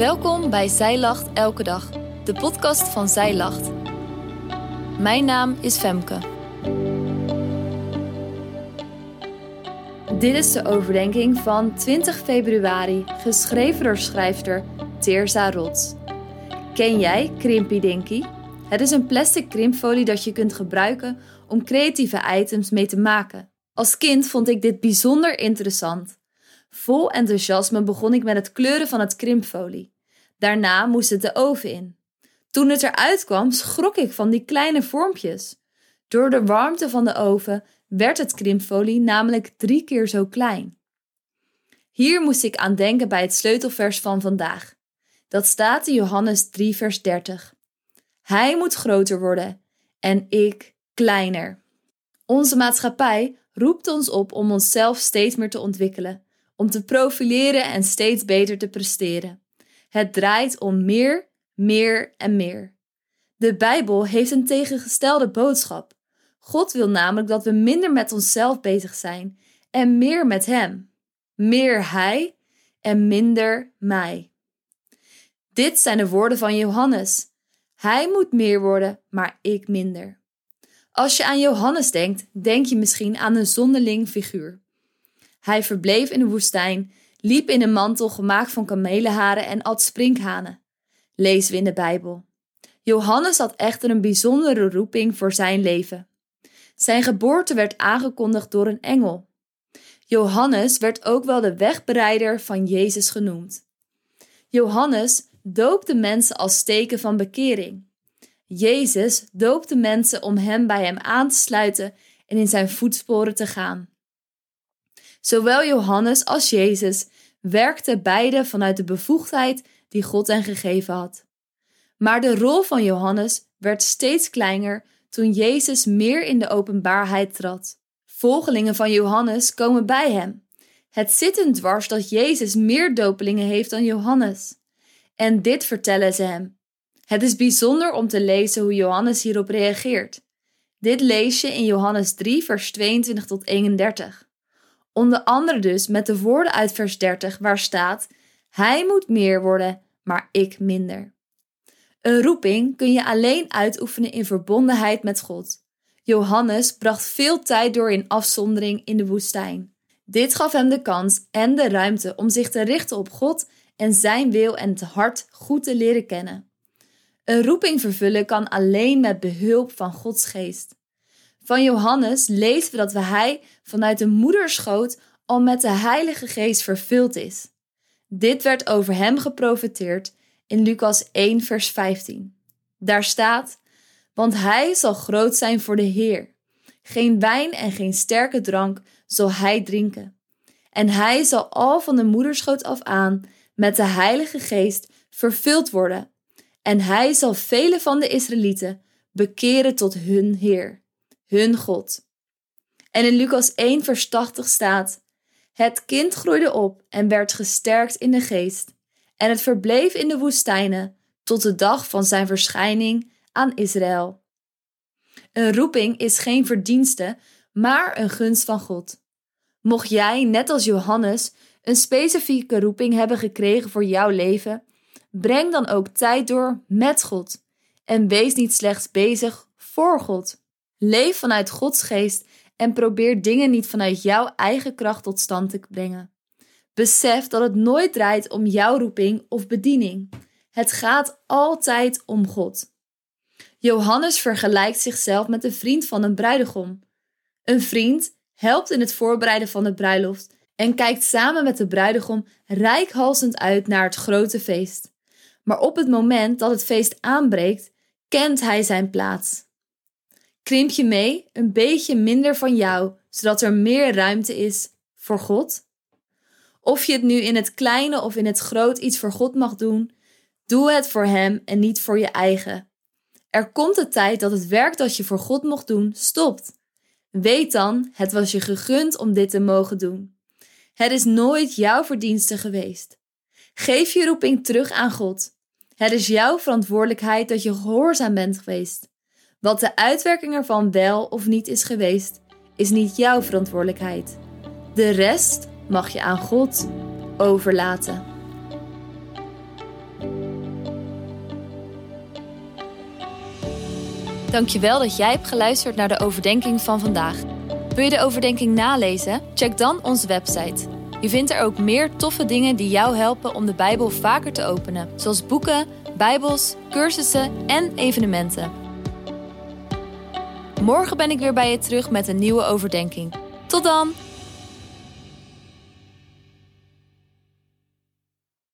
Welkom bij Zij Lacht Elke Dag, de podcast van Zij Lacht. Mijn naam is Femke. Dit is de overdenking van 20 februari, geschreven door schrijfster Teerza Rots. Ken jij Krimpy Dinky? Het is een plastic krimpfolie dat je kunt gebruiken om creatieve items mee te maken. Als kind vond ik dit bijzonder interessant. Vol enthousiasme begon ik met het kleuren van het krimpfolie. Daarna moest het de oven in. Toen het eruit kwam, schrok ik van die kleine vormpjes. Door de warmte van de oven werd het krimpfolie namelijk drie keer zo klein. Hier moest ik aan denken bij het sleutelvers van vandaag. Dat staat in Johannes 3, vers 30. Hij moet groter worden en ik kleiner. Onze maatschappij roept ons op om onszelf steeds meer te ontwikkelen, om te profileren en steeds beter te presteren. Het draait om meer, meer en meer. De Bijbel heeft een tegengestelde boodschap. God wil namelijk dat we minder met onszelf bezig zijn en meer met Hem. Meer Hij en minder mij. Dit zijn de woorden van Johannes. Hij moet meer worden, maar ik minder. Als je aan Johannes denkt, denk je misschien aan een zonderling figuur. Hij verbleef in de woestijn, liep in een mantel gemaakt van kamelenharen en at sprinkhanen. Lezen we in de Bijbel. Johannes had echter een bijzondere roeping voor zijn leven. Zijn geboorte werd aangekondigd door een engel. Johannes werd ook wel de wegbereider van Jezus genoemd. Johannes doopte mensen als teken van bekering. Jezus doopte mensen om hem bij hem aan te sluiten en in zijn voetsporen te gaan. Zowel Johannes als Jezus werkten beide vanuit de bevoegdheid die God hen gegeven had. Maar de rol van Johannes werd steeds kleiner toen Jezus meer in de openbaarheid trad. Volgelingen van Johannes komen bij hem. Het zit een dwars dat Jezus meer dopelingen heeft dan Johannes. En dit vertellen ze hem. Het is bijzonder om te lezen hoe Johannes hierop reageert. Dit lees je in Johannes 3, vers 22 tot 31. Onder andere dus met de woorden uit vers 30 waar staat: Hij moet meer worden, maar ik minder. Een roeping kun je alleen uitoefenen in verbondenheid met God. Johannes bracht veel tijd door in afzondering in de woestijn. Dit gaf hem de kans en de ruimte om zich te richten op God en zijn wil en het hart goed te leren kennen. Een roeping vervullen kan alleen met behulp van Gods geest. Van Johannes lezen we dat hij vanuit de moederschoot al met de Heilige Geest vervuld is. Dit werd over hem geprofeteerd in Lucas 1, vers 15. Daar staat: Want hij zal groot zijn voor de Heer. Geen wijn en geen sterke drank zal hij drinken. En hij zal al van de moederschoot af aan met de Heilige Geest vervuld worden. En hij zal vele van de Israëlieten bekeren tot hun Heer, hun God. En in Lucas 1, vers 80 staat: Het kind groeide op en werd gesterkt in de geest, en het verbleef in de woestijnen tot de dag van zijn verschijning aan Israël. Een roeping is geen verdienste, maar een gunst van God. Mocht jij, net als Johannes, een specifieke roeping hebben gekregen voor jouw leven, breng dan ook tijd door met God. En wees niet slechts bezig voor God. Leef vanuit Gods geest en probeer dingen niet vanuit jouw eigen kracht tot stand te brengen. Besef dat het nooit draait om jouw roeping of bediening. Het gaat altijd om God. Johannes vergelijkt zichzelf met een vriend van een bruidegom. Een vriend helpt in het voorbereiden van de bruiloft en kijkt samen met de bruidegom rijkhalsend uit naar het grote feest. Maar op het moment dat het feest aanbreekt, kent hij zijn plaats. Krimp je mee een beetje minder van jou, zodat er meer ruimte is voor God? Of je het nu in het kleine of in het groot iets voor God mag doen, doe het voor Hem en niet voor je eigen. Er komt de tijd dat het werk dat je voor God mocht doen stopt. Weet dan, het was je gegund om dit te mogen doen. Het is nooit jouw verdienste geweest. Geef je roeping terug aan God. Het is jouw verantwoordelijkheid dat je gehoorzaam bent geweest. Wat de uitwerking ervan wel of niet is geweest, is niet jouw verantwoordelijkheid. De rest mag je aan God overlaten. Dankjewel dat jij hebt geluisterd naar de overdenking van vandaag. Wil je de overdenking nalezen? Check dan onze website. Je vindt er ook meer toffe dingen die jou helpen om de Bijbel vaker te openen, zoals boeken, Bijbels, cursussen en evenementen. Morgen ben ik weer bij je terug met een nieuwe overdenking. Tot dan!